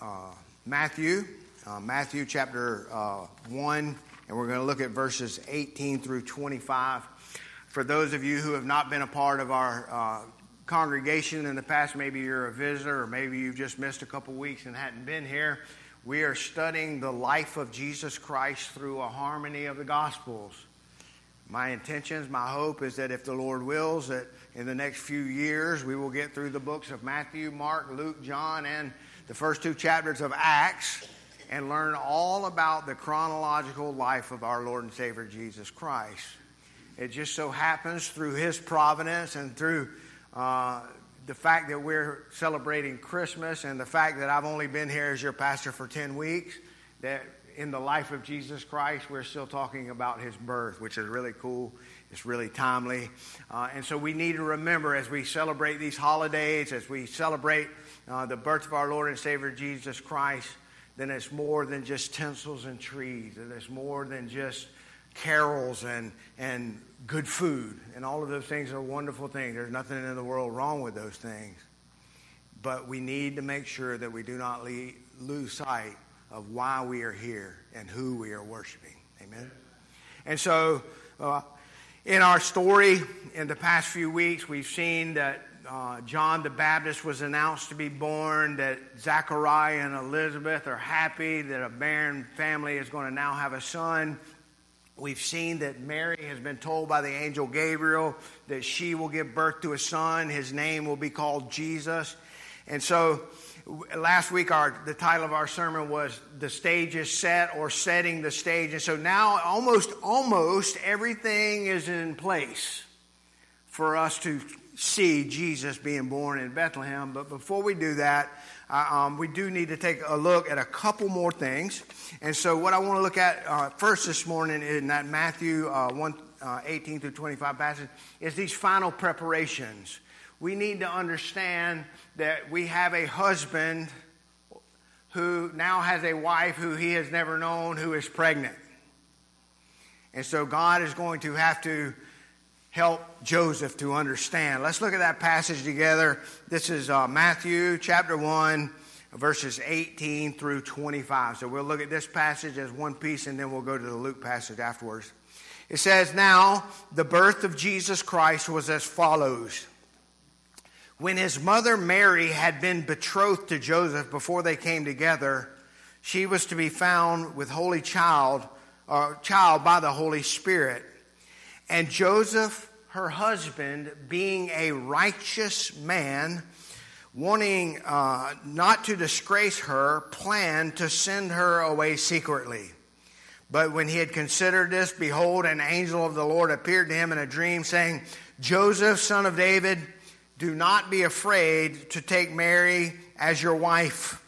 uh, Matthew, uh, Matthew chapter uh, 1, and we're going to look at verses 18 through 25. For those of you who have not been a part of our uh, congregation in the past, maybe you're a visitor or maybe you've just missed a couple weeks and hadn't been here. We are studying the life of Jesus Christ through a harmony of the Gospels. My intentions, my hope is that if the Lord wills, that in the next few years we will get through the books of Matthew, Mark, Luke, John, and the first two chapters of Acts and learn all about the chronological life of our Lord and Savior Jesus Christ. It just so happens through His providence and through uh, the fact that we're celebrating Christmas and the fact that I've only been here as your pastor for 10 weeks, that in the life of Jesus Christ, we're still talking about His birth, which is really cool. It's really timely. Uh, and so we need to remember as we celebrate these holidays, as we celebrate uh, the birth of our Lord and Savior Jesus Christ, then it's more than just tinsels and trees, and it's more than just carols and, and good food. And all of those things are wonderful things. There's nothing in the world wrong with those things. But we need to make sure that we do not lose sight of why we are here and who we are worshiping. Amen? And so, uh, in our story in the past few weeks, we've seen that uh, John the Baptist was announced to be born, that Zachariah and Elizabeth are happy that a barren family is going to now have a son. We've seen that Mary has been told by the angel Gabriel that she will give birth to a son. His name will be called Jesus. And so last week our the title of our sermon was the stage is set or setting the stage. And so now almost almost everything is in place for us to see Jesus being born in Bethlehem. But before we do that, um, we do need to take a look at a couple more things. And so, what I want to look at uh, first this morning in that Matthew uh, 1 uh, 18 through 25 passage is these final preparations. We need to understand that we have a husband who now has a wife who he has never known who is pregnant. And so, God is going to have to help Joseph to understand. Let's look at that passage together. This is uh, Matthew chapter 1, verses 18 through 25. So we'll look at this passage as one piece and then we'll go to the Luke passage afterwards. It says, Now the birth of Jesus Christ was as follows. When his mother Mary had been betrothed to Joseph before they came together, she was to be found with holy child, or uh, child by the Holy Spirit. And Joseph, her husband, being a righteous man, wanting uh, not to disgrace her, planned to send her away secretly. But when he had considered this, behold, an angel of the Lord appeared to him in a dream, saying, Joseph, son of David, do not be afraid to take Mary as your wife,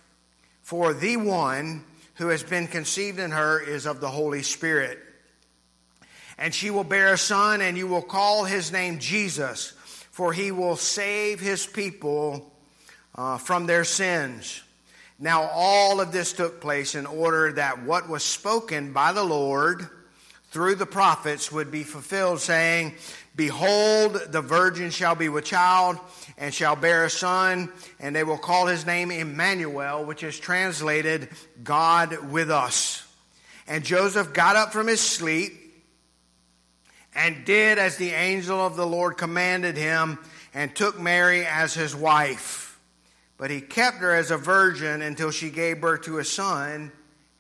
for the one who has been conceived in her is of the Holy Spirit. And she will bear a son, and you will call his name Jesus, for he will save his people uh, from their sins. Now, all of this took place in order that what was spoken by the Lord through the prophets would be fulfilled, saying, Behold, the virgin shall be with child and shall bear a son, and they will call his name Emmanuel, which is translated God with us. And Joseph got up from his sleep and did as the angel of the Lord commanded him and took Mary as his wife. But he kept her as a virgin until she gave birth to a son,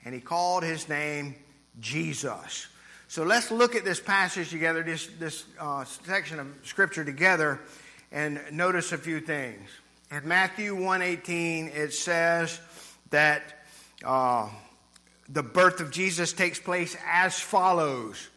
and he called his name Jesus. So let's look at this passage together, this, this uh, section of scripture together, and notice a few things. In Matthew 1.18, it says that uh, the birth of Jesus takes place as follows.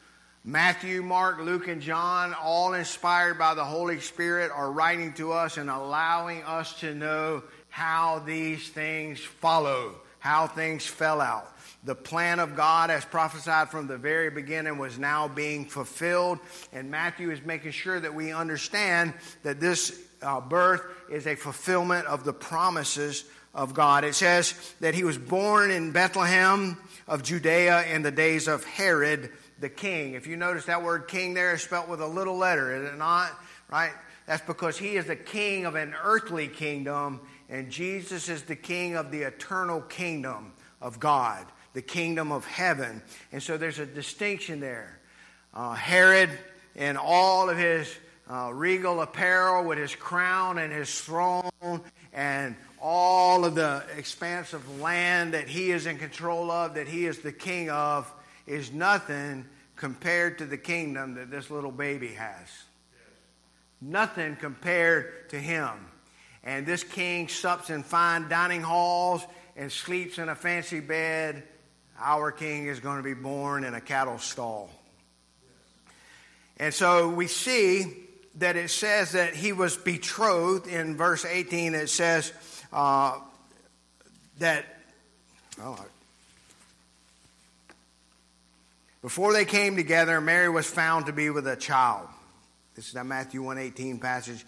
Matthew, Mark, Luke, and John, all inspired by the Holy Spirit, are writing to us and allowing us to know how these things follow, how things fell out. The plan of God, as prophesied from the very beginning, was now being fulfilled. And Matthew is making sure that we understand that this uh, birth is a fulfillment of the promises of God. It says that he was born in Bethlehem of Judea in the days of Herod the king. If you notice that word king there is spelt with a little letter, is it not? Right? That's because he is the king of an earthly kingdom and Jesus is the king of the eternal kingdom of God, the kingdom of heaven. And so there's a distinction there. Uh, Herod, in all of his uh, regal apparel with his crown and his throne and all of the expanse of land that he is in control of, that he is the king of, is nothing compared to the kingdom that this little baby has. Yes. Nothing compared to him. And this king sups in fine dining halls and sleeps in a fancy bed. Our king is going to be born in a cattle stall. And so we see that it says that he was betrothed. In verse 18, it says uh, that. Oh, before they came together, Mary was found to be with a child. This is that Matthew 118 passage.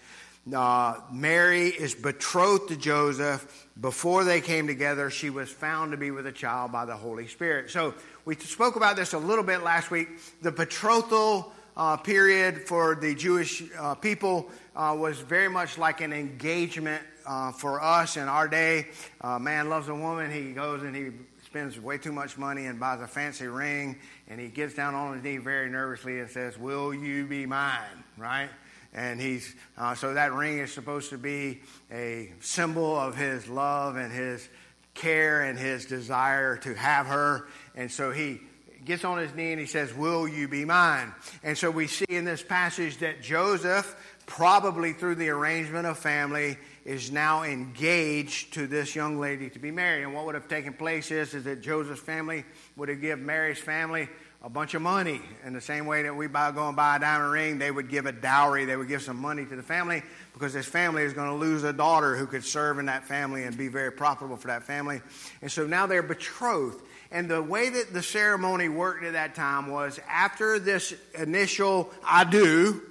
Uh, Mary is betrothed to Joseph. Before they came together, she was found to be with a child by the Holy Spirit. So we spoke about this a little bit last week. The betrothal uh, period for the Jewish uh, people uh, was very much like an engagement uh, for us in our day. A man loves a woman, he goes and he spends way too much money and buys a fancy ring, and he gets down on his knee very nervously and says, Will you be mine? Right? And he's, uh, so that ring is supposed to be a symbol of his love and his care and his desire to have her. And so he gets on his knee and he says, Will you be mine? And so we see in this passage that Joseph, probably through the arrangement of family, is now engaged to this young lady to be married. And what would have taken place is, is that Joseph's family would have given Mary's family a bunch of money. In the same way that we buy, go and buy a diamond ring, they would give a dowry. They would give some money to the family because this family is going to lose a daughter who could serve in that family and be very profitable for that family. And so now they're betrothed. And the way that the ceremony worked at that time was after this initial I do,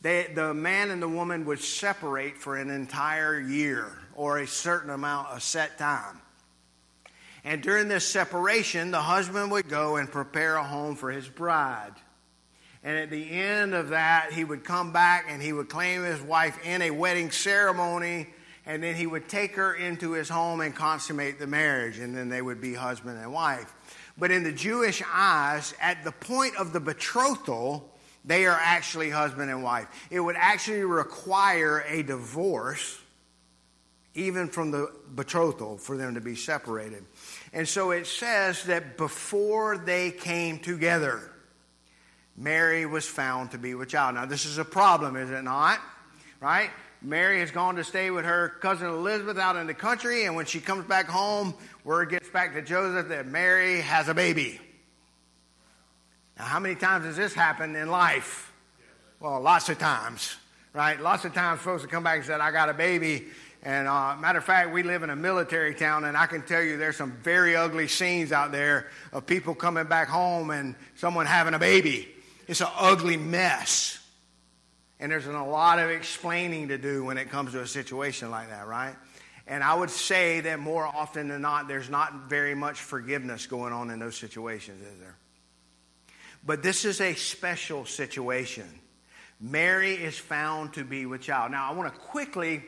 they, the man and the woman would separate for an entire year or a certain amount, a set time. And during this separation, the husband would go and prepare a home for his bride. And at the end of that, he would come back and he would claim his wife in a wedding ceremony and then he would take her into his home and consummate the marriage, and then they would be husband and wife. But in the Jewish eyes, at the point of the betrothal, they are actually husband and wife. It would actually require a divorce, even from the betrothal, for them to be separated. And so it says that before they came together, Mary was found to be with child. Now, this is a problem, is it not? Right? Mary has gone to stay with her cousin Elizabeth out in the country, and when she comes back home, word gets back to Joseph that Mary has a baby. Now, how many times has this happened in life? Well, lots of times, right? Lots of times folks have come back and said, I got a baby. And uh, matter of fact, we live in a military town, and I can tell you there's some very ugly scenes out there of people coming back home and someone having a baby. It's an ugly mess. And there's a lot of explaining to do when it comes to a situation like that, right? And I would say that more often than not, there's not very much forgiveness going on in those situations, is there? But this is a special situation. Mary is found to be with child. Now, I want to quickly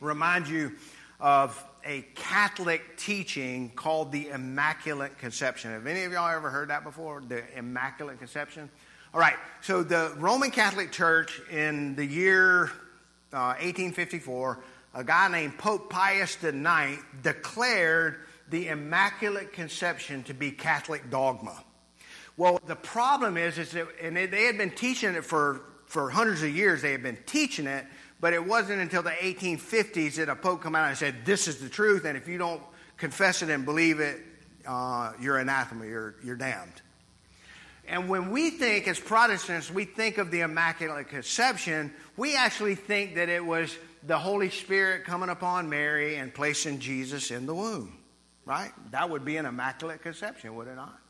remind you of a Catholic teaching called the Immaculate Conception. Have any of y'all ever heard that before? The Immaculate Conception? All right, so the Roman Catholic Church in the year uh, 1854, a guy named Pope Pius IX declared the Immaculate Conception to be Catholic dogma. Well, the problem is, is that, and they had been teaching it for, for hundreds of years, they had been teaching it, but it wasn't until the 1850s that a pope came out and said, this is the truth, and if you don't confess it and believe it, uh, you're anathema, you're, you're damned. And when we think, as Protestants, we think of the Immaculate Conception, we actually think that it was the Holy Spirit coming upon Mary and placing Jesus in the womb, right? That would be an Immaculate Conception, would it not?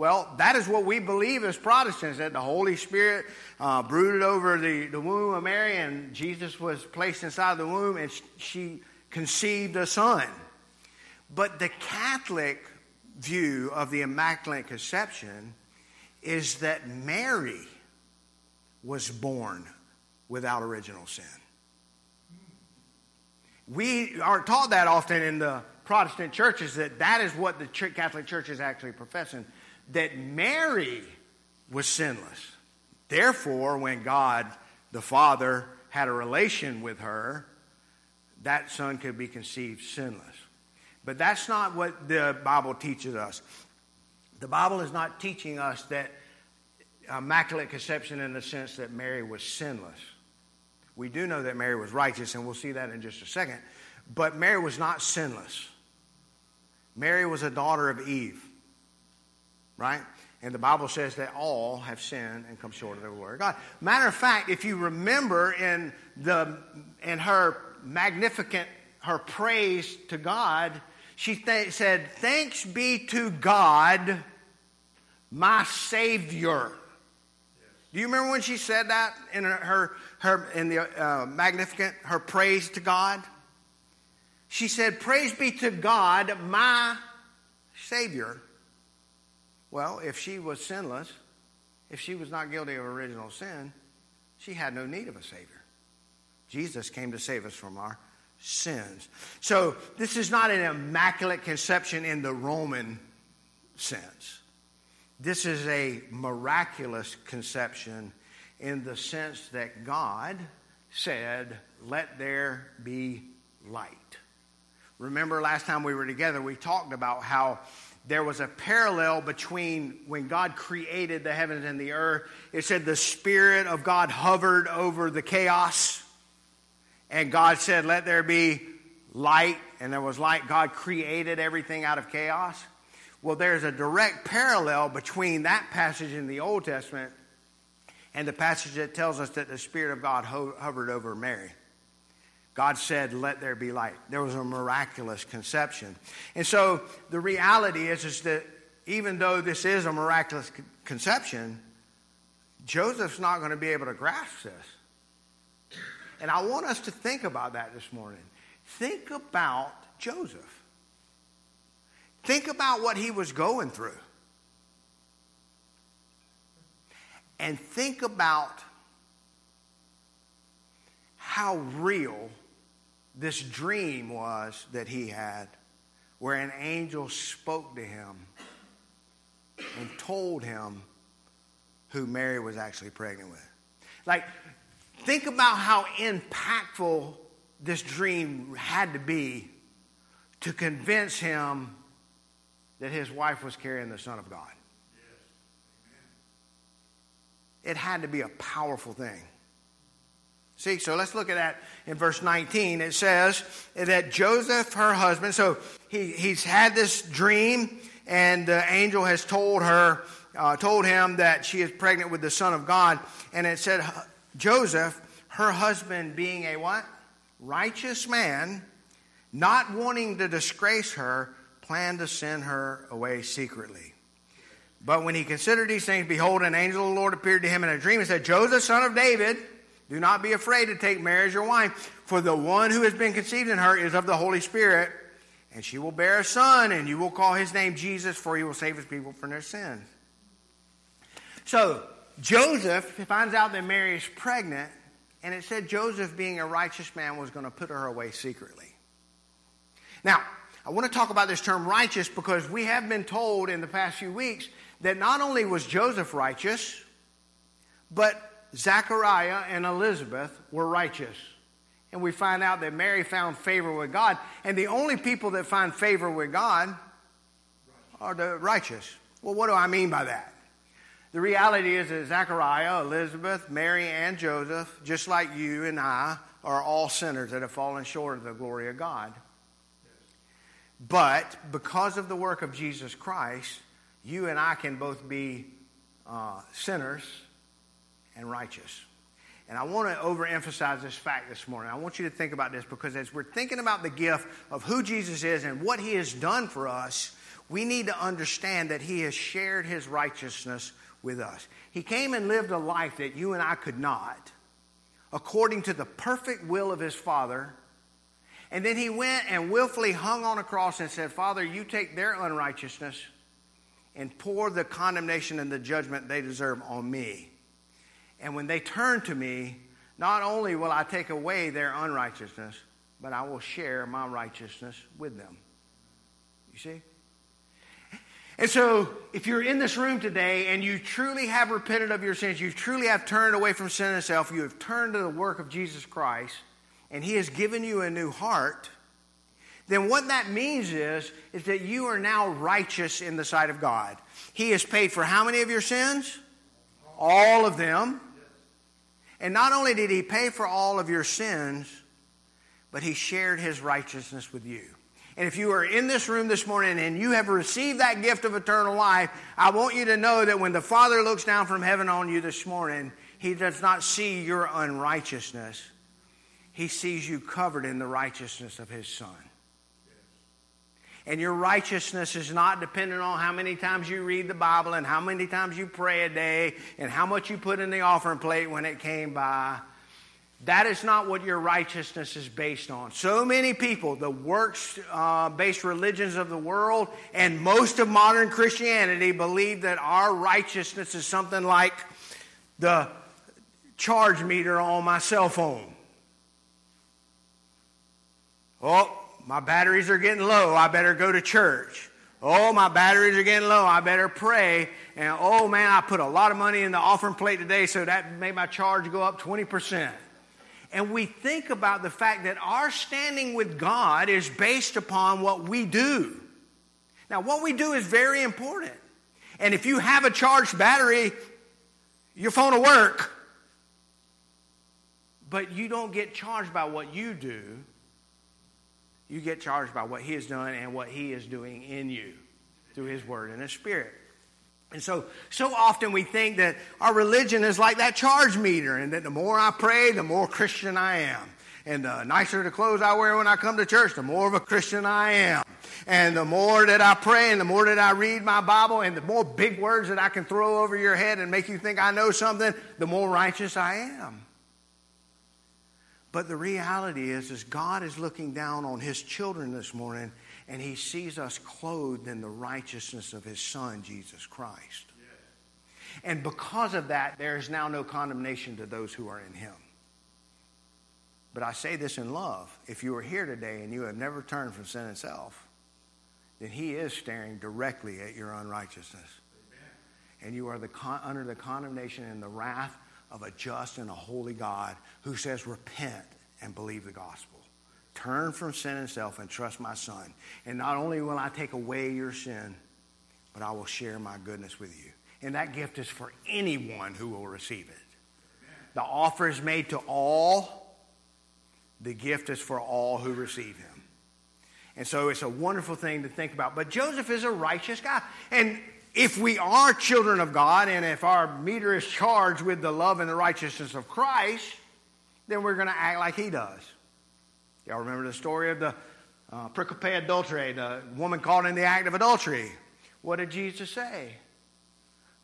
Well, that is what we believe as Protestants that the Holy Spirit uh, brooded over the, the womb of Mary and Jesus was placed inside the womb and she conceived a son. But the Catholic view of the Immaculate Conception is that Mary was born without original sin. We aren't taught that often in the Protestant churches that that is what the Catholic Church is actually professing that Mary was sinless. Therefore, when God the Father had a relation with her, that son could be conceived sinless. But that's not what the Bible teaches us. The Bible is not teaching us that immaculate conception in the sense that Mary was sinless. We do know that Mary was righteous, and we'll see that in just a second. But Mary was not sinless. Mary was a daughter of Eve, right? And the Bible says that all have sinned and come short of the glory of God. Matter of fact, if you remember in the in her Magnificat her praise to God, she th- said, "Thanks be to God, my Savior." Do you remember when she said that in her, her, in the uh, Magnificat, her praise to God? She said, Praise be to God, my Savior. Well, if she was sinless, if she was not guilty of original sin, she had no need of a Savior. Jesus came to save us from our sins. So, this is not an immaculate conception in the Roman sense. This is a miraculous conception in the sense that God said, Let there be light. Remember last time we were together, we talked about how there was a parallel between when God created the heavens and the earth. It said the Spirit of God hovered over the chaos, and God said, Let there be light, and there was light. God created everything out of chaos. Well, there's a direct parallel between that passage in the Old Testament and the passage that tells us that the Spirit of God ho- hovered over Mary. God said, Let there be light. There was a miraculous conception. And so the reality is, is that even though this is a miraculous conception, Joseph's not going to be able to grasp this. And I want us to think about that this morning. Think about Joseph. Think about what he was going through. And think about how real this dream was that he had, where an angel spoke to him and told him who Mary was actually pregnant with. Like, think about how impactful this dream had to be to convince him that his wife was carrying the Son of God. It had to be a powerful thing. See, so let's look at that in verse 19. It says that Joseph, her husband, so he, he's had this dream, and the angel has told her, uh, told him that she is pregnant with the Son of God. And it said, Joseph, her husband, being a what? Righteous man, not wanting to disgrace her, planned to send her away secretly. But when he considered these things, behold, an angel of the Lord appeared to him in a dream and said, Joseph, son of David, do not be afraid to take Mary as your wife, for the one who has been conceived in her is of the Holy Spirit, and she will bear a son, and you will call his name Jesus, for he will save his people from their sins. So, Joseph finds out that Mary is pregnant, and it said Joseph, being a righteous man, was going to put her away secretly. Now, I want to talk about this term righteous because we have been told in the past few weeks that not only was Joseph righteous, but Zachariah and Elizabeth were righteous. And we find out that Mary found favor with God. And the only people that find favor with God are the righteous. Well, what do I mean by that? The reality is that Zachariah, Elizabeth, Mary, and Joseph, just like you and I, are all sinners that have fallen short of the glory of God. But because of the work of Jesus Christ, you and I can both be uh, sinners and righteous. And I want to overemphasize this fact this morning. I want you to think about this because as we're thinking about the gift of who Jesus is and what he has done for us, we need to understand that he has shared his righteousness with us. He came and lived a life that you and I could not, according to the perfect will of his Father. And then he went and willfully hung on a cross and said, Father, you take their unrighteousness and pour the condemnation and the judgment they deserve on me. And when they turn to me, not only will I take away their unrighteousness, but I will share my righteousness with them. You see? And so, if you're in this room today and you truly have repented of your sins, you truly have turned away from sin itself, you have turned to the work of Jesus Christ, and He has given you a new heart, then what that means is, is that you are now righteous in the sight of God. He has paid for how many of your sins? All of them. And not only did He pay for all of your sins, but He shared His righteousness with you. And if you are in this room this morning and you have received that gift of eternal life, I want you to know that when the Father looks down from heaven on you this morning, He does not see your unrighteousness. He sees you covered in the righteousness of His Son. And your righteousness is not dependent on how many times you read the Bible and how many times you pray a day and how much you put in the offering plate when it came by. That is not what your righteousness is based on. So many people, the works uh, based religions of the world, and most of modern Christianity believe that our righteousness is something like the charge meter on my cell phone. Oh, my batteries are getting low. I better go to church. Oh, my batteries are getting low. I better pray. And oh, man, I put a lot of money in the offering plate today, so that made my charge go up 20% and we think about the fact that our standing with God is based upon what we do. Now, what we do is very important. And if you have a charged battery, your phone will work. But you don't get charged by what you do. You get charged by what He has done and what He is doing in you through His Word and His Spirit. And so, so often we think that our religion is like that charge meter, and that the more I pray, the more Christian I am. And the nicer the clothes I wear when I come to church, the more of a Christian I am. And the more that I pray, and the more that I read my Bible, and the more big words that I can throw over your head and make you think I know something, the more righteous I am. But the reality is, is God is looking down on His children this morning and he sees us clothed in the righteousness of his son, Jesus Christ. And because of that, there is now no condemnation to those who are in him. But I say this in love. If you are here today and you have never turned from sin itself, then he is staring directly at your unrighteousness. Amen. And you are the con- under the condemnation and the wrath of a just and a holy God who says, Repent and believe the gospel. Turn from sin and self and trust my Son. And not only will I take away your sin, but I will share my goodness with you. And that gift is for anyone who will receive it. The offer is made to all, the gift is for all who receive him. And so it's a wonderful thing to think about. But Joseph is a righteous guy. And if we are children of God and if our meter is charged with the love and the righteousness of Christ, then we're going to act like he does. Y'all remember the story of the uh, pericope adultery, the woman caught in the act of adultery. What did Jesus say?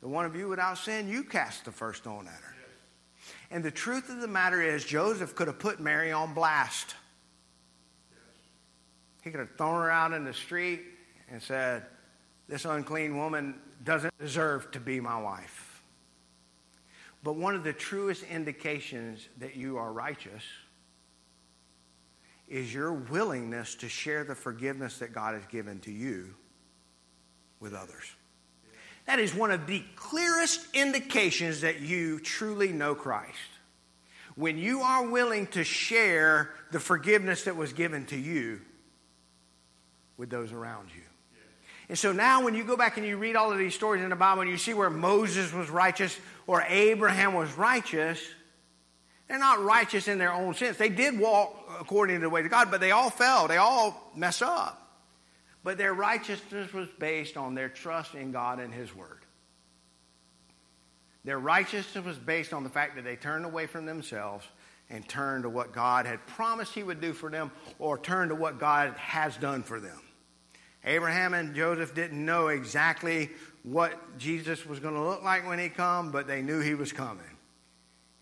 The one of you without sin, you cast the first stone at her. And the truth of the matter is, Joseph could have put Mary on blast. He could have thrown her out in the street and said, This unclean woman doesn't deserve to be my wife. But one of the truest indications that you are righteous is your willingness to share the forgiveness that God has given to you with others. That is one of the clearest indications that you truly know Christ. When you are willing to share the forgiveness that was given to you with those around you. And so now, when you go back and you read all of these stories in the Bible and you see where Moses was righteous or Abraham was righteous, they're not righteous in their own sense. They did walk according to the way of God, but they all fell. They all mess up. But their righteousness was based on their trust in God and His Word. Their righteousness was based on the fact that they turned away from themselves and turned to what God had promised He would do for them or turned to what God has done for them. Abraham and Joseph didn't know exactly what Jesus was going to look like when he come, but they knew he was coming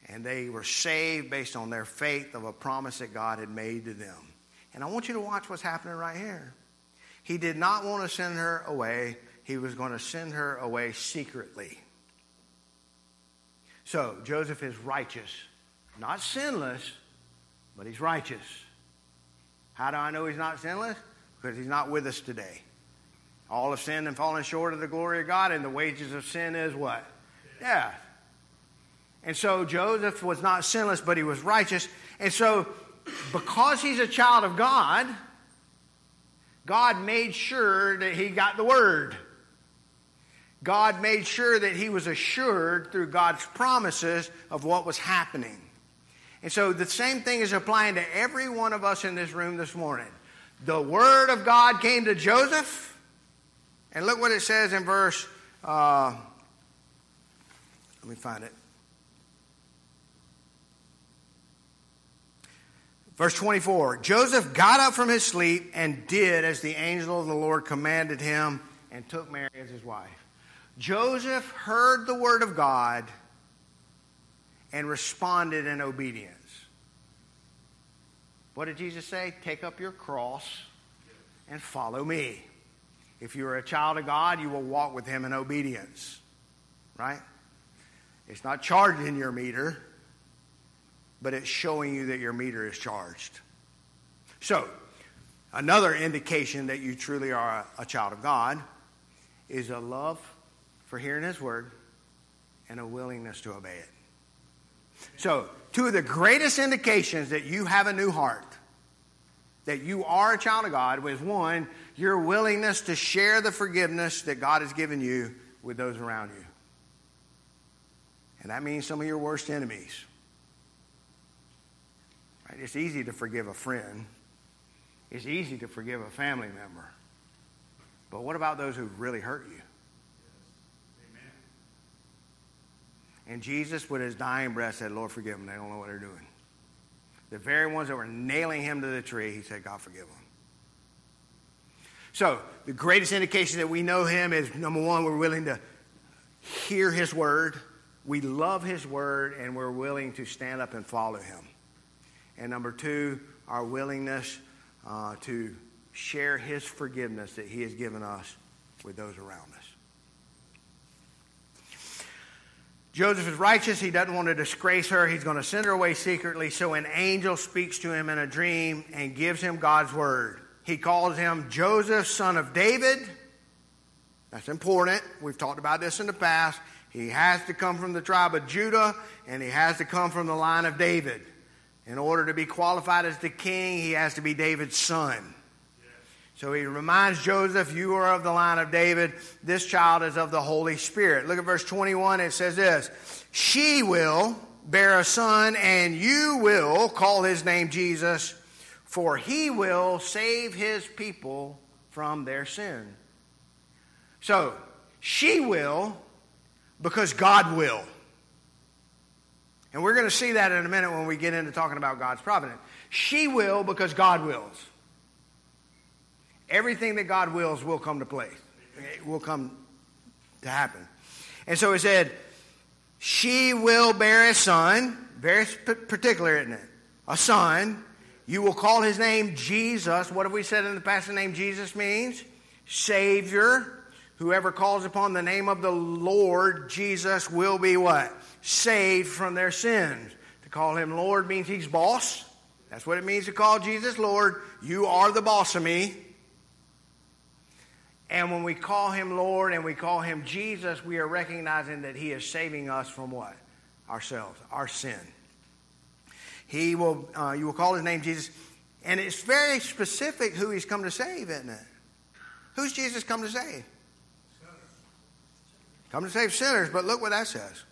and they were saved based on their faith of a promise that God had made to them. And I want you to watch what's happening right here. He did not want to send her away, he was going to send her away secretly. So, Joseph is righteous, not sinless, but he's righteous. How do I know he's not sinless? Because he's not with us today. All have sinned and fallen short of the glory of God, and the wages of sin is what? Death. And so Joseph was not sinless, but he was righteous. And so, because he's a child of God, God made sure that he got the word. God made sure that he was assured through God's promises of what was happening. And so the same thing is applying to every one of us in this room this morning. The word of God came to Joseph, and look what it says in verse, uh, let me find it. Verse 24 Joseph got up from his sleep and did as the angel of the Lord commanded him and took Mary as his wife. Joseph heard the word of God and responded in obedience. What did Jesus say? Take up your cross and follow me. If you are a child of God, you will walk with him in obedience. Right? It's not charging your meter, but it's showing you that your meter is charged. So, another indication that you truly are a, a child of God is a love for hearing His word and a willingness to obey it. So, two of the greatest indications that you have a new heart, that you are a child of God, was one, your willingness to share the forgiveness that God has given you with those around you. And that means some of your worst enemies. Right? It's easy to forgive a friend. It's easy to forgive a family member. But what about those who really hurt you? And Jesus, with his dying breath, said, Lord, forgive them. They don't know what they're doing. The very ones that were nailing him to the tree, he said, God, forgive them. So, the greatest indication that we know him is number one, we're willing to hear his word, we love his word, and we're willing to stand up and follow him. And number two, our willingness uh, to share his forgiveness that he has given us with those around us. Joseph is righteous. He doesn't want to disgrace her. He's going to send her away secretly. So an angel speaks to him in a dream and gives him God's word. He calls him Joseph, son of David. That's important. We've talked about this in the past. He has to come from the tribe of Judah and he has to come from the line of David. In order to be qualified as the king, he has to be David's son. So he reminds Joseph, You are of the line of David. This child is of the Holy Spirit. Look at verse 21. It says this She will bear a son, and you will call his name Jesus, for he will save his people from their sin. So, she will because God will. And we're going to see that in a minute when we get into talking about God's providence. She will because God wills. Everything that God wills will come to place. It will come to happen. And so he said, She will bear a son, very particular, isn't it? A son. You will call his name Jesus. What have we said in the past? The name Jesus means Savior. Whoever calls upon the name of the Lord Jesus will be what? Saved from their sins. To call him Lord means he's boss. That's what it means to call Jesus Lord. You are the boss of me. And when we call him Lord and we call him Jesus, we are recognizing that he is saving us from what? Ourselves, our sin. He will, uh, you will call his name Jesus. And it's very specific who he's come to save, isn't it? Who's Jesus come to save? Come to save sinners, but look what that says.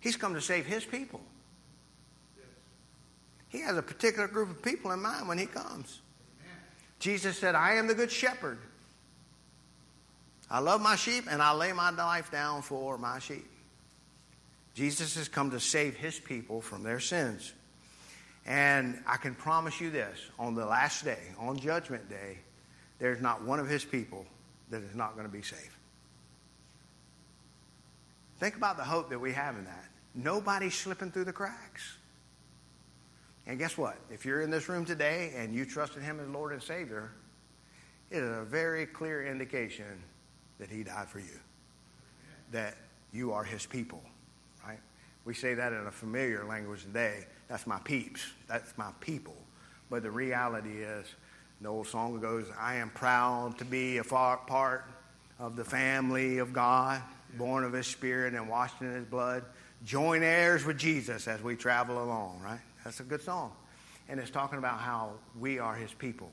He's come to save his people. He has a particular group of people in mind when he comes. Jesus said, I am the good shepherd. I love my sheep and I lay my life down for my sheep. Jesus has come to save his people from their sins. And I can promise you this on the last day, on Judgment Day, there's not one of his people that is not going to be saved. Think about the hope that we have in that. Nobody's slipping through the cracks. And guess what? If you're in this room today and you trusted him as Lord and Savior, it is a very clear indication that he died for you, that you are his people, right? We say that in a familiar language today. That's my peeps. That's my people. But the reality is, the old song goes, I am proud to be a far part of the family of God, born of His Spirit and washed in His blood. Join heirs with Jesus as we travel along, right? That's a good song. And it's talking about how we are His people.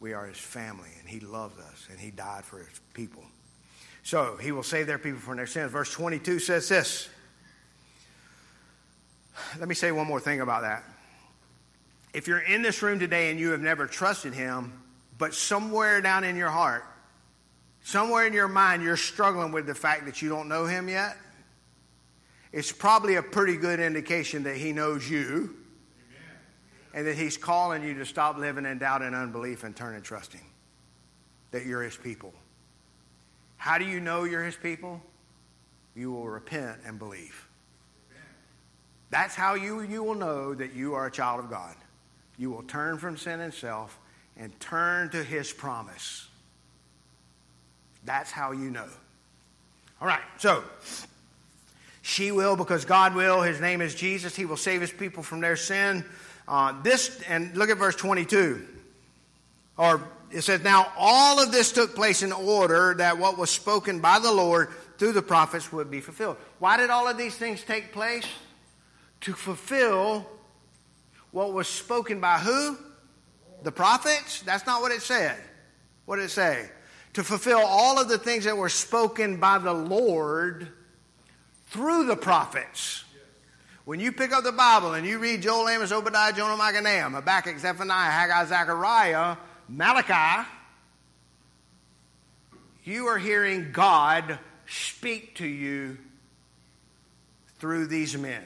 We are His family, and He loves us, and He died for His people. So He will save their people from their sins. Verse 22 says this. Let me say one more thing about that. If you're in this room today and you have never trusted Him, but somewhere down in your heart, somewhere in your mind, you're struggling with the fact that you don't know Him yet, it's probably a pretty good indication that He knows you and that He's calling you to stop living in doubt and unbelief and turn and trust him, that you're His people. How do you know you're His people? You will repent and believe. That's how you, you will know that you are a child of God. You will turn from sin and self and turn to His promise. That's how you know. All right, so she will because God will. His name is Jesus. He will save his people from their sin. Uh, this, and look at verse 22. Or it says, Now all of this took place in order that what was spoken by the Lord through the prophets would be fulfilled. Why did all of these things take place? To fulfill what was spoken by who? The prophets? That's not what it said. What did it say? To fulfill all of the things that were spoken by the Lord through the prophets. When you pick up the Bible and you read Joel, Amos, Obadiah, Jonah, Micah, Nahum, Habakkuk, Zephaniah, Haggai, Zechariah, Malachi, you are hearing God speak to you through these men.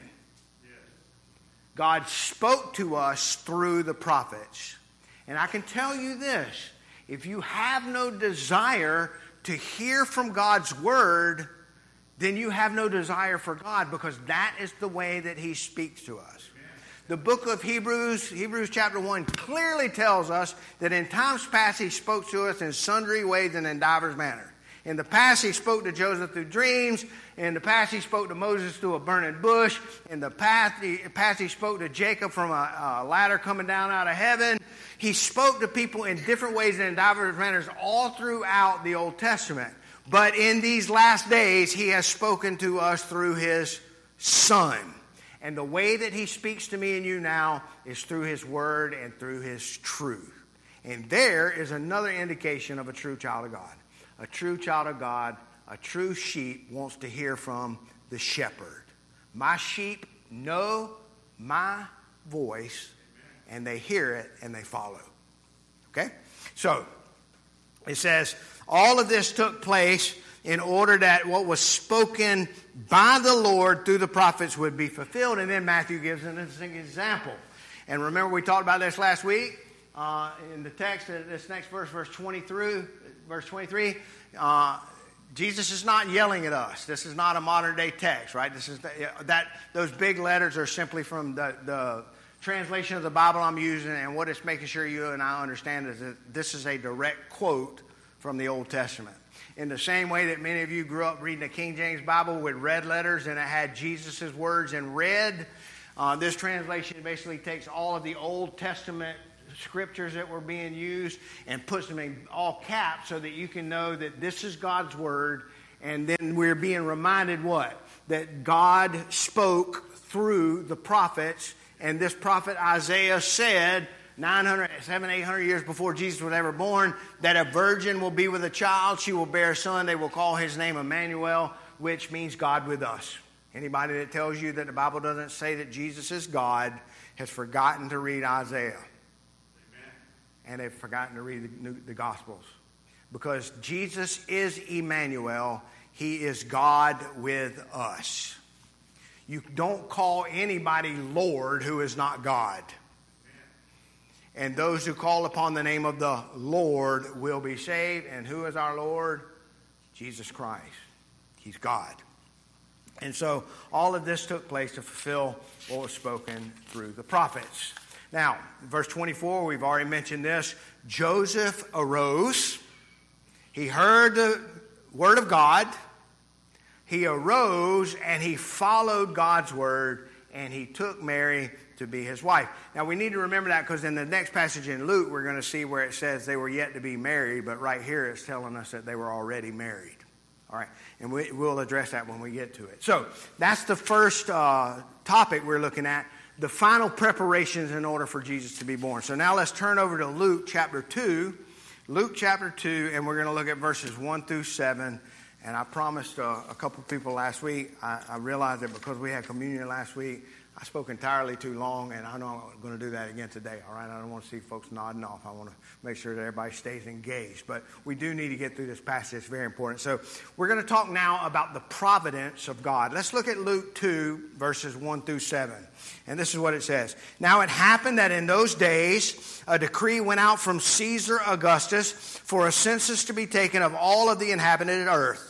God spoke to us through the prophets. And I can tell you this if you have no desire to hear from God's word, then you have no desire for God because that is the way that He speaks to us. The book of Hebrews, Hebrews chapter 1, clearly tells us that in times past He spoke to us in sundry ways and in divers manners. In the past, he spoke to Joseph through dreams. In the past, he spoke to Moses through a burning bush. In the past, he, past, he spoke to Jacob from a, a, ladder coming down out of heaven. He spoke to people in different ways and in diverse manners all throughout the Old Testament. But in these last days, he has spoken to us through his Son. And the way that he speaks to me and you now is through his word and through his truth. And there is another indication of a true child of God. A true child of God, a true sheep wants to hear from the shepherd. My sheep know my voice and they hear it and they follow. Okay? So, it says, all of this took place in order that what was spoken by the Lord through the prophets would be fulfilled. And then Matthew gives an example. And remember, we talked about this last week uh, in the text, this next verse, verse 20 through, Verse 23 uh, Jesus is not yelling at us. This is not a modern day text, right? This is the, that those big letters are simply from the, the translation of the Bible I'm using, and what it's making sure you and I understand is that this is a direct quote from the Old Testament. In the same way that many of you grew up reading the King James Bible with red letters and it had Jesus' words in red, uh, this translation basically takes all of the Old Testament scriptures that were being used and puts them in all caps so that you can know that this is God's word. And then we're being reminded what? That God spoke through the prophets and this prophet Isaiah said 900, 700, 800 years before Jesus was ever born that a virgin will be with a child. She will bear a son. They will call his name Emmanuel, which means God with us. Anybody that tells you that the Bible doesn't say that Jesus is God has forgotten to read Isaiah. Amen. And they've forgotten to read the, the Gospels. Because Jesus is Emmanuel, he is God with us. You don't call anybody Lord who is not God. And those who call upon the name of the Lord will be saved. And who is our Lord? Jesus Christ. He's God. And so all of this took place to fulfill what was spoken through the prophets. Now, verse 24, we've already mentioned this. Joseph arose. He heard the word of God he arose and he followed God's word and he took Mary to be his wife. Now we need to remember that because in the next passage in Luke, we're going to see where it says they were yet to be married, but right here it's telling us that they were already married. All right, and we, will address that when we get to it. So that's the first uh, topic we're looking at the final preparations in order for Jesus to be born. So now let's turn over to Luke chapter 2. Luke chapter 2, and we're going to look at verses 1 through 7. And I promised uh, a couple people last week, I, I realized that because we had communion last week, I spoke entirely too long, and I know I'm going to do that again today. All right, I don't want to see folks nodding off. I want to make sure that everybody stays engaged. But we do need to get through this passage. It's very important. So we're going to talk now about the providence of God. Let's look at Luke 2, verses 1 through 7. And this is what it says Now it happened that in those days a decree went out from Caesar Augustus for a census to be taken of all of the inhabited earth.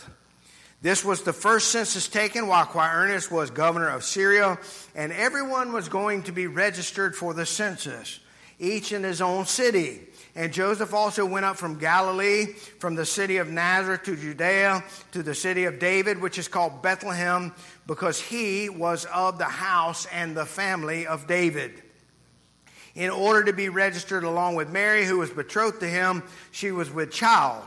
This was the first census taken while Quirinius was governor of Syria, and everyone was going to be registered for the census, each in his own city. And Joseph also went up from Galilee, from the city of Nazareth to Judea, to the city of David, which is called Bethlehem, because he was of the house and the family of David. In order to be registered along with Mary, who was betrothed to him, she was with child.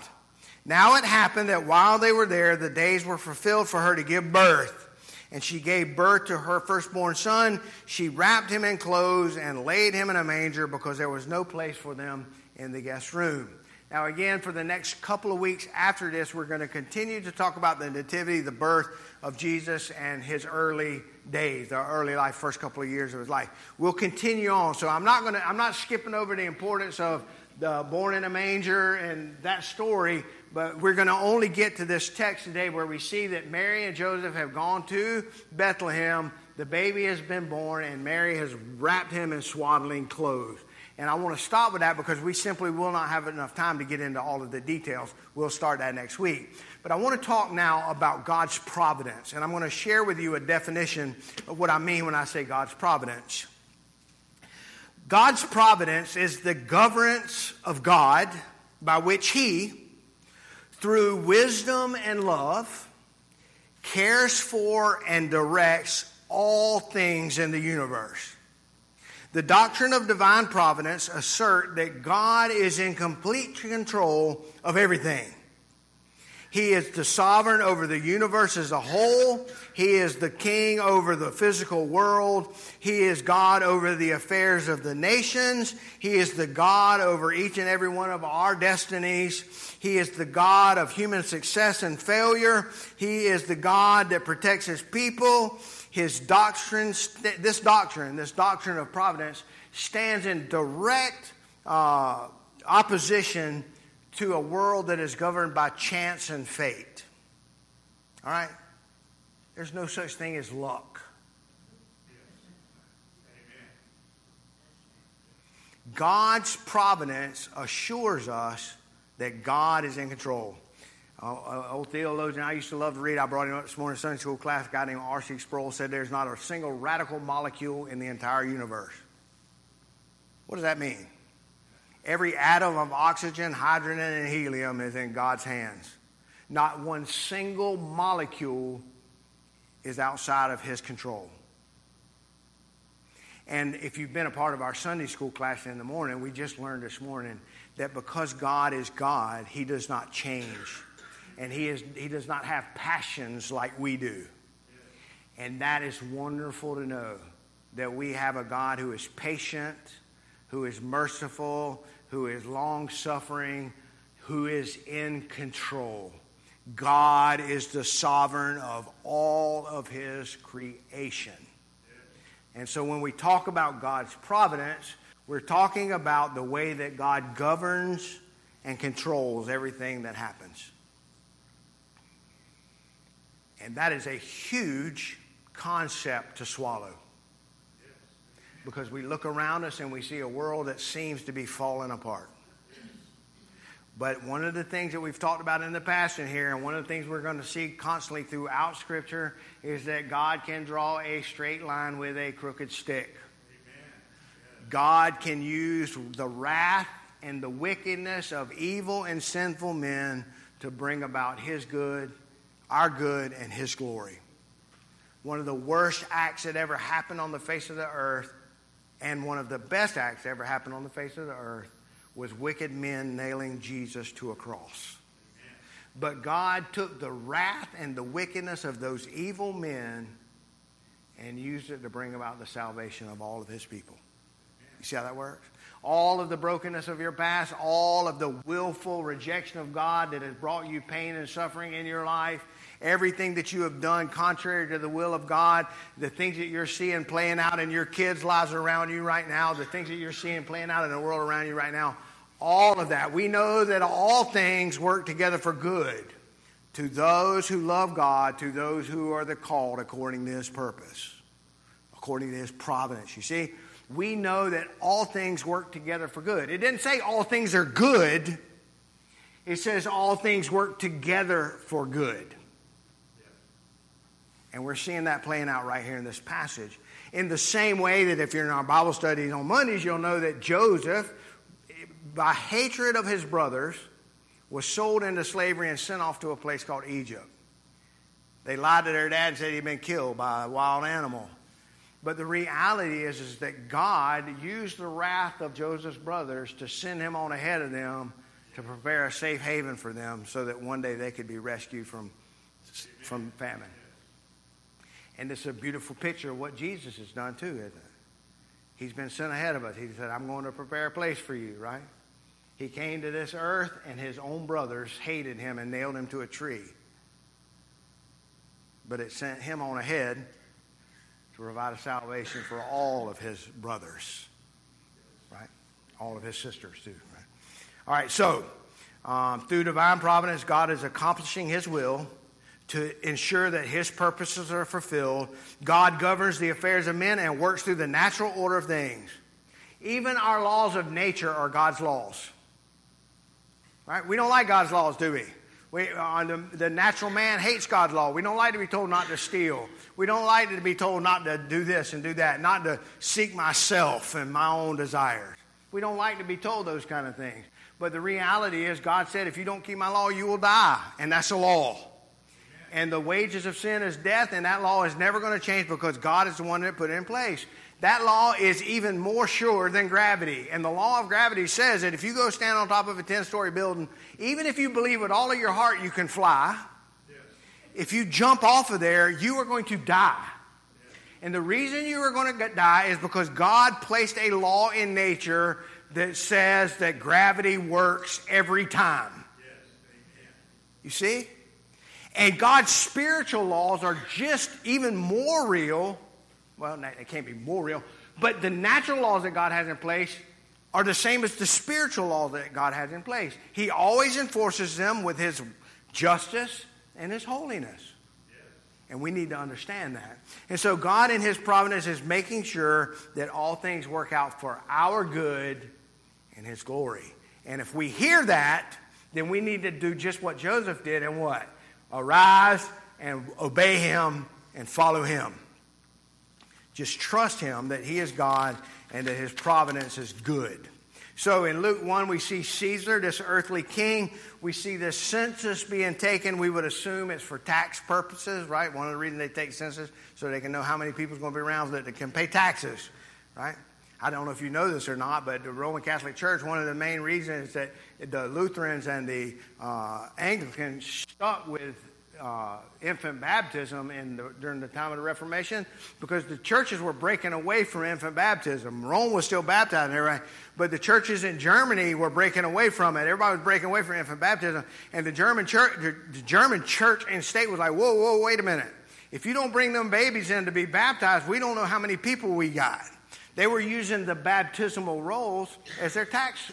Now it happened that while they were there, the days were fulfilled for her to give birth. And she gave birth to her firstborn son. She wrapped him in clothes and laid him in a manger because there was no place for them in the guest room. Now, again, for the next couple of weeks after this, we're going to continue to talk about the nativity, the birth of Jesus, and his early days, the early life, first couple of years of his life. We'll continue on. So I'm not going to, I'm not skipping over the importance of the born in a manger and that story, but we're going to only get to this text today where we see that Mary and Joseph have gone to Bethlehem. The baby has been born, and Mary has wrapped him in swaddling clothes. And I want to stop with that because we simply will not have enough time to get into all of the details. We'll start that next week. But I want to talk now about God's providence. And I'm going to share with you a definition of what I mean when I say God's providence. God's providence is the governance of God by which He, through wisdom and love, cares for and directs all things in the universe. The doctrine of divine providence assert that God is in complete control of everything. He is the sovereign over the universe as a whole. He is the king over the physical world. He is God over the affairs of the nations. He is the God over each and every one of our destinies. He is the God of human success and failure. He is the God that protects his people. His doctrine, this doctrine, this doctrine of providence, stands in direct uh, opposition to a world that is governed by chance and fate. All right? There's no such thing as luck. God's providence assures us that God is in control. Uh, old theologian I used to love to read, I brought him up this morning in Sunday school class, a guy named R.C. Sproul said there's not a single radical molecule in the entire universe. What does that mean? Every atom of oxygen, hydrogen, and helium is in God's hands. Not one single molecule is outside of His control. And if you've been a part of our Sunday school class in the morning, we just learned this morning that because God is God, He does not change. And He, is, he does not have passions like we do. And that is wonderful to know that we have a God who is patient, who is merciful, who is long suffering, who is in control. God is the sovereign of all of his creation. And so when we talk about God's providence, we're talking about the way that God governs and controls everything that happens. And that is a huge concept to swallow because we look around us and we see a world that seems to be falling apart. But one of the things that we've talked about in the past in here, and one of the things we're going to see constantly throughout Scripture, is that God can draw a straight line with a crooked stick. God can use the wrath and the wickedness of evil and sinful men to bring about His good, our good, and His glory. One of the worst acts that ever happened on the face of the earth And one of the best acts ever happened on the face of the earth was wicked men nailing Jesus to a cross. But God took the wrath and the wickedness of those evil men and used it to bring about the salvation of all of his people. You see how that works? All of the brokenness of your past, all of the willful rejection of God that has brought you pain and suffering in your life, everything that you have done contrary to the will of God, the things that you're seeing playing out in your kids' lives around you right now, the things that you're seeing playing out in the world around you right now, all of that. We know that all things work together for good to those who love God, to those who are the called according to his purpose, according to his providence. You see, we know that all things work together for good. It didn't say all things are good, it says all things work together for good. And we're seeing that playing out right here in this passage. In the same way that if you're in our Bible studies on Mondays, you'll know that Joseph, by hatred of his brothers, was sold into slavery and sent off to a place called Egypt. They lied to their dad and said he'd been killed by a wild animal. But the reality is, is that God used the wrath of Joseph's brothers to send him on ahead of them to prepare a safe haven for them so that one day they could be rescued from, from famine. And it's a beautiful picture of what Jesus has done too, isn't it? He's been sent ahead of us. He said, I'm going to prepare a place for you, right? He came to this earth, and his own brothers hated him and nailed him to a tree. But it sent him on ahead to provide a salvation for all of his brothers, right? All of his sisters, too, right? All right, so um, through divine providence, God is accomplishing his will to ensure that his purposes are fulfilled. God governs the affairs of men and works through the natural order of things. Even our laws of nature are God's laws. Right? We don't like God's laws, do we? we uh, the, the natural man hates God's law. We don't like to be told not to steal. We don't like to be told not to do this and do that, not to seek myself and my own desires. We don't like to be told those kind of things. But the reality is, God said, if you don't keep my law, you will die. And that's a law and the wages of sin is death, and that law is never going to change because God is the one that put it in place. That law is even more sure than gravity. And the law of gravity says that if you go stand on top of a 10 story building, even if you believe with all of your heart you can fly, yes. if you jump off of there, you are going to die. Yes. And the reason you are going to die is because God placed a law in nature that says that gravity works every time. Yes. You see? And God's spiritual laws are just even more real. Well, they can't be more real, but the natural laws that God has in place are the same as the spiritual laws that God has in place. He always enforces them with His justice and His holiness. And we need to understand that. And so, God, in His providence, is making sure that all things work out for our good and His glory. And if we hear that, then we need to do just what Joseph did and what? Arise and obey him and follow him. Just trust him that he is God and that his providence is good. So in Luke 1, we see Caesar, this earthly king. We see this census being taken. We would assume it's for tax purposes, right? One of the reasons they take census so they can know how many people is going to be around so that they can pay taxes, right? I don't know if you know this or not, but the Roman Catholic Church, one of the main reasons that the Lutherans and the uh, Anglicans stuck with uh, infant baptism the, during the time of the Reformation because the churches were breaking away from infant baptism. Rome was still baptizing everybody, but the churches in Germany were breaking away from it. Everybody was breaking away from infant baptism, and the German church, the German church and state was like, "Whoa, whoa, wait a minute! If you don't bring them babies in to be baptized, we don't know how many people we got." They were using the baptismal rolls as their tax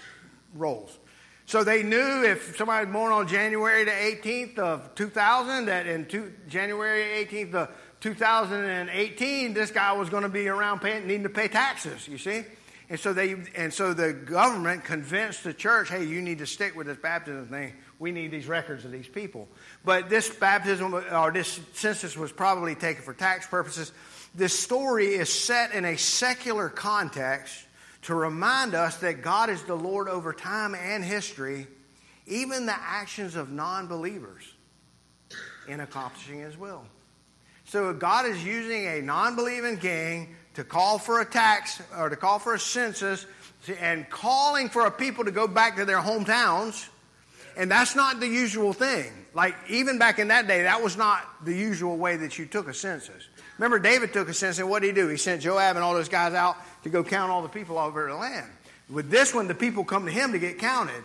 rolls. So they knew if somebody was born on January the 18th of 2000, that in two, January 18th of 2018, this guy was going to be around paying, needing to pay taxes, you see? And so, they, and so the government convinced the church, hey, you need to stick with this baptism thing. We need these records of these people. But this baptism or this census was probably taken for tax purposes. This story is set in a secular context to remind us that God is the Lord over time and history, even the actions of non believers in accomplishing His will. So God is using a non believing king to call for a tax or to call for a census and calling for a people to go back to their hometowns. And that's not the usual thing. Like, even back in that day, that was not the usual way that you took a census. Remember, David took a census, and what did he do? He sent Joab and all those guys out to go count all the people all over the land. With this one, the people come to him to get counted.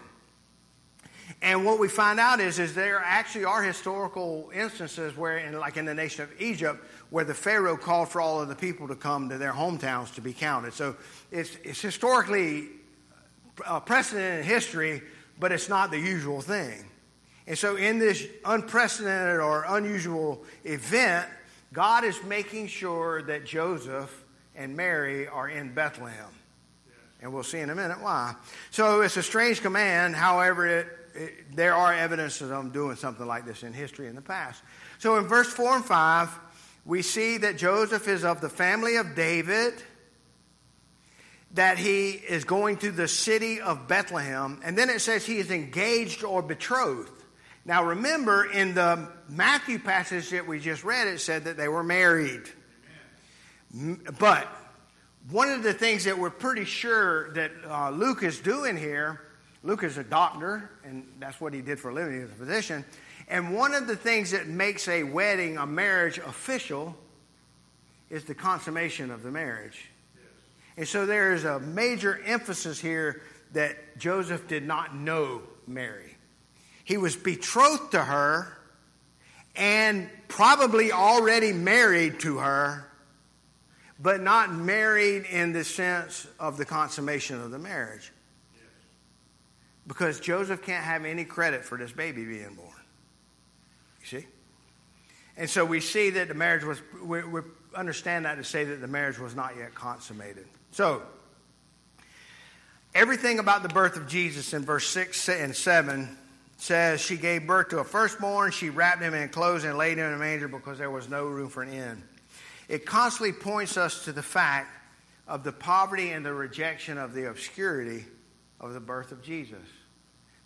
And what we find out is, is there actually are historical instances where, in, like in the nation of Egypt, where the Pharaoh called for all of the people to come to their hometowns to be counted. So it's, it's historically a precedent in history, but it's not the usual thing. And so, in this unprecedented or unusual event, God is making sure that Joseph and Mary are in Bethlehem. And we'll see in a minute why. So, it's a strange command. However, it, it, there are evidences of them doing something like this in history in the past. So in verse 4 and 5, we see that Joseph is of the family of David, that he is going to the city of Bethlehem, and then it says he is engaged or betrothed. Now remember, in the Matthew passage that we just read, it said that they were married. But one of the things that we're pretty sure that uh, Luke is doing here Luke is a doctor, and that's what he did for a living. He was a physician. And one of the things that makes a wedding, a marriage official, is the consummation of the marriage. Yes. And so there is a major emphasis here that Joseph did not know Mary. He was betrothed to her and probably already married to her, but not married in the sense of the consummation of the marriage because Joseph can't have any credit for this baby being born. You see? And so we see that the marriage was, we, we understand that to say that the marriage was not yet consummated. So, everything about the birth of Jesus in verse 6 and 7 says she gave birth to a firstborn, she wrapped him in clothes and laid him in a manger because there was no room for an inn. It constantly points us to the fact of the poverty and the rejection of the obscurity of the birth of Jesus.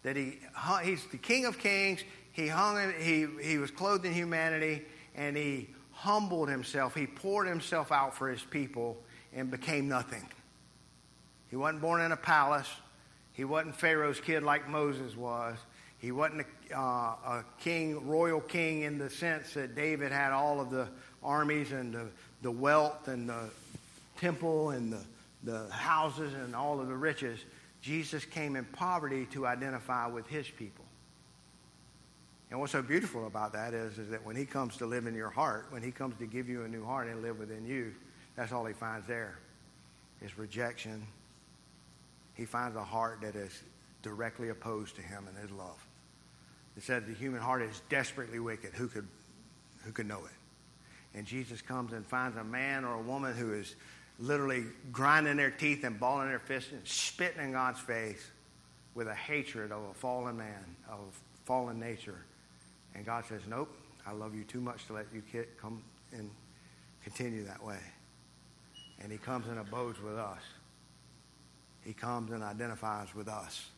That he, he's the King of Kings. He hung, he, he was clothed in humanity, and he humbled himself. He poured himself out for his people and became nothing. He wasn't born in a palace. He wasn't Pharaoh's kid like Moses was. He wasn't a, uh, a, king, royal king, in the sense that David had all of the armies and the, the wealth and the temple and the, the houses and all of the riches. Jesus came in poverty to identify with his people. And what's so beautiful about that is, is that when he comes to live in your heart, when he comes to give you a new heart and live within you, that's all he finds there is rejection. He finds a heart that is directly opposed to him and his love. It said the human heart is desperately wicked. Who could, who could know it? And Jesus comes and finds a man or a woman who is literally grinding their teeth and balling their fists and spitting in God's face with a hatred of a fallen man, of fallen nature. And God says, Nope, I love you too much to let you come and continue that way. And He comes and abodes with us. He comes and identifies with us.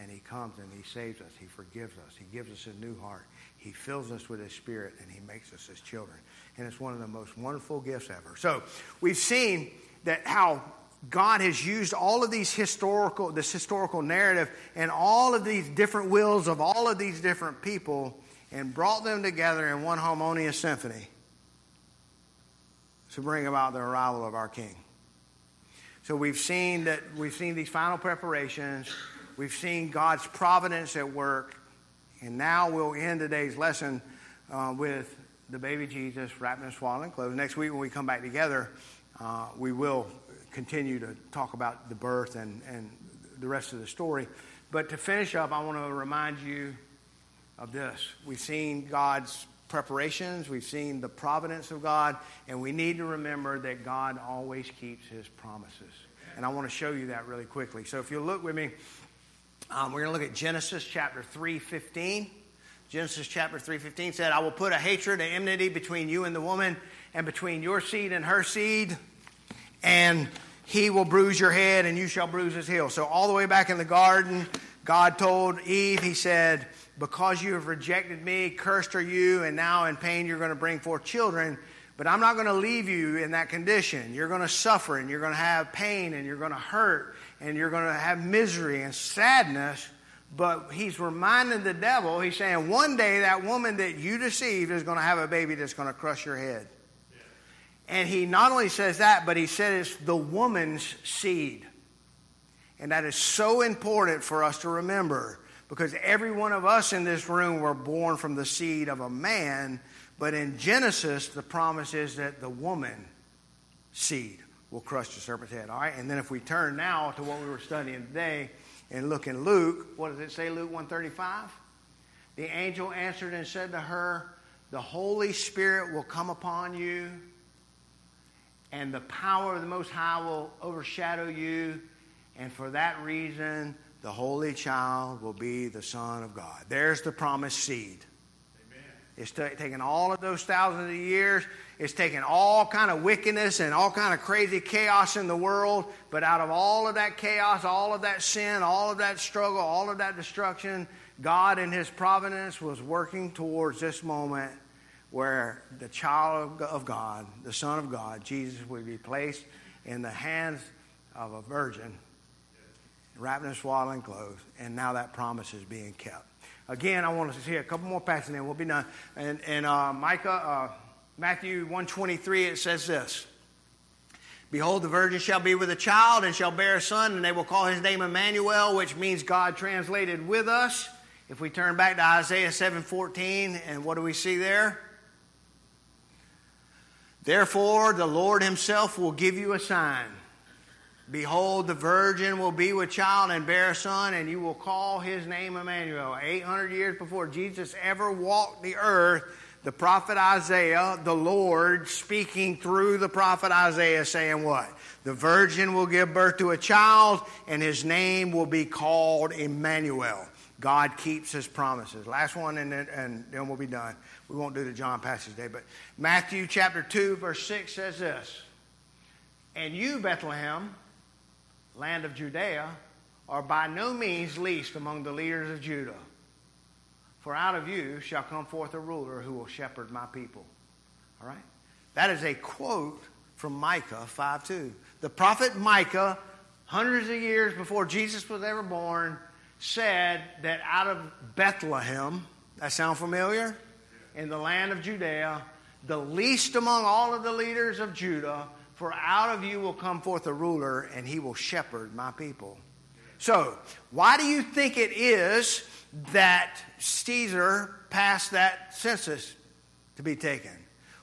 And He comes and He saves us. He forgives us. He gives us a new heart. He fills us with His Spirit and He makes us His children and it's one of the most wonderful gifts ever. So we've seen that how God has used all of these historical, this historical narrative and all of these different wills of all of these different people and brought them together in one harmonious symphony to bring about the arrival of our King. So we've seen that we've seen these final preparations. We've seen God's providence at work. And now we'll end today's lesson uh, with the baby Jesus wrapped in swaddling clothes. Next week, when we come back together, uh, we will continue to talk about the birth and, and the rest of the story. But to finish up, I want to remind you of this. We've seen God's preparations, we've seen the providence of God, and we need to remember that God always keeps his promises. And I want to show you that really quickly. So if you look with me, um, we're going to look at Genesis chapter 3:15. Genesis chapter 3:15 said, "I will put a hatred and enmity between you and the woman and between your seed and her seed, and he will bruise your head and you shall bruise his heel." So all the way back in the garden, God told Eve, he said, "Because you have rejected me, cursed are you, and now in pain you're going to bring forth children." But I'm not going to leave you in that condition. You're going to suffer and you're going to have pain and you're going to hurt and you're going to have misery and sadness. But he's reminding the devil, he's saying, one day that woman that you deceived is going to have a baby that's going to crush your head. And he not only says that, but he says it's the woman's seed. And that is so important for us to remember because every one of us in this room were born from the seed of a man. But in Genesis, the promise is that the woman seed will crush the serpent's head. All right? And then if we turn now to what we were studying today and look in Luke, what does it say, Luke 135? The angel answered and said to her, The Holy Spirit will come upon you and the power of the Most High will overshadow you, and for that reason, the Holy Child will be the Son of God. There's the promised seed. It's t- taken all of those thousands of years. It's taken all kind of wickedness and all kind of crazy chaos in the world. But out of all of that chaos, all of that sin, all of that struggle, all of that destruction, God in His providence was working towards this moment where the child of God, the Son of God, Jesus, would be placed in the hands of a virgin, wrapped in swaddling clothes, and now that promise is being kept. Again, I want to see a couple more passages, and we'll be done. And, and uh, Micah, uh, Matthew 123, it says this. Behold, the virgin shall be with a child and shall bear a son, and they will call his name Emmanuel, which means God translated with us. If we turn back to Isaiah 7:14, and what do we see there? Therefore, the Lord himself will give you a sign. Behold, the virgin will be with child and bear a son, and you will call his name Emmanuel. 800 years before Jesus ever walked the earth, the prophet Isaiah, the Lord speaking through the prophet Isaiah, saying what? The virgin will give birth to a child, and his name will be called Emmanuel. God keeps his promises. Last one, and then, and then we'll be done. We won't do the John passage today, but Matthew chapter 2, verse 6 says this And you, Bethlehem, land of Judea, are by no means least among the leaders of Judah. For out of you shall come forth a ruler who will shepherd my people. All right? That is a quote from Micah 5 2. The prophet Micah, hundreds of years before Jesus was ever born, said that out of Bethlehem, that sound familiar? In the land of Judea, the least among all of the leaders of Judah, for out of you will come forth a ruler, and he will shepherd my people. So, why do you think it is that Caesar passed that census to be taken?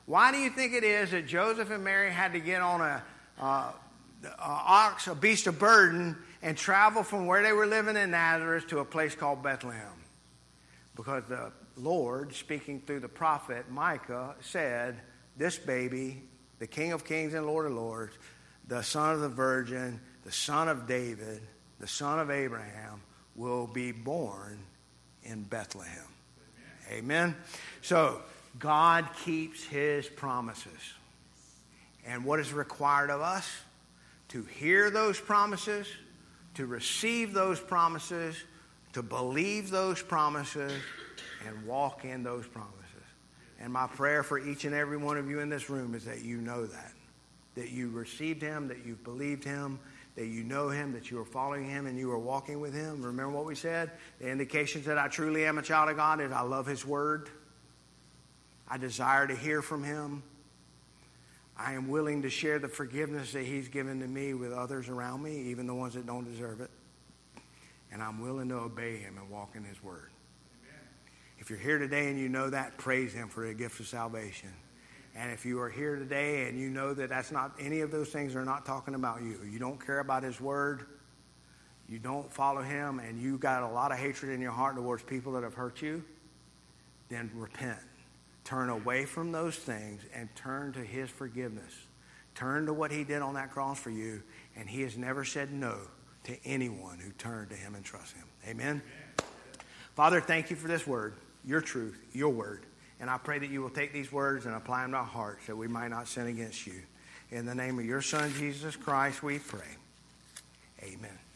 Why do you think it is that Joseph and Mary had to get on a, uh, a ox, a beast of burden, and travel from where they were living in Nazareth to a place called Bethlehem. Because the Lord, speaking through the prophet Micah, said, This baby, the King of Kings and Lord of Lords, the Son of the Virgin, the Son of David, the Son of Abraham, will be born in Bethlehem. Amen. Amen. So, God keeps his promises. And what is required of us? To hear those promises to receive those promises, to believe those promises, and walk in those promises. And my prayer for each and every one of you in this room is that you know that. That you received him, that you've believed him, that you know him, that you are following him, and you are walking with him. Remember what we said? The indications that I truly am a child of God is I love his word. I desire to hear from him. I am willing to share the forgiveness that He's given to me with others around me, even the ones that don't deserve it. And I'm willing to obey Him and walk in His Word. If you're here today and you know that, praise Him for the gift of salvation. And if you are here today and you know that that's not any of those things are not talking about you, you don't care about His Word, you don't follow Him, and you got a lot of hatred in your heart towards people that have hurt you, then repent Turn away from those things and turn to His forgiveness. Turn to what He did on that cross for you, and He has never said no to anyone who turned to Him and trust Him. Amen? Amen. Father, thank you for this word, your truth, your word. And I pray that you will take these words and apply them to our hearts that we might not sin against you. In the name of your Son, Jesus Christ, we pray. Amen.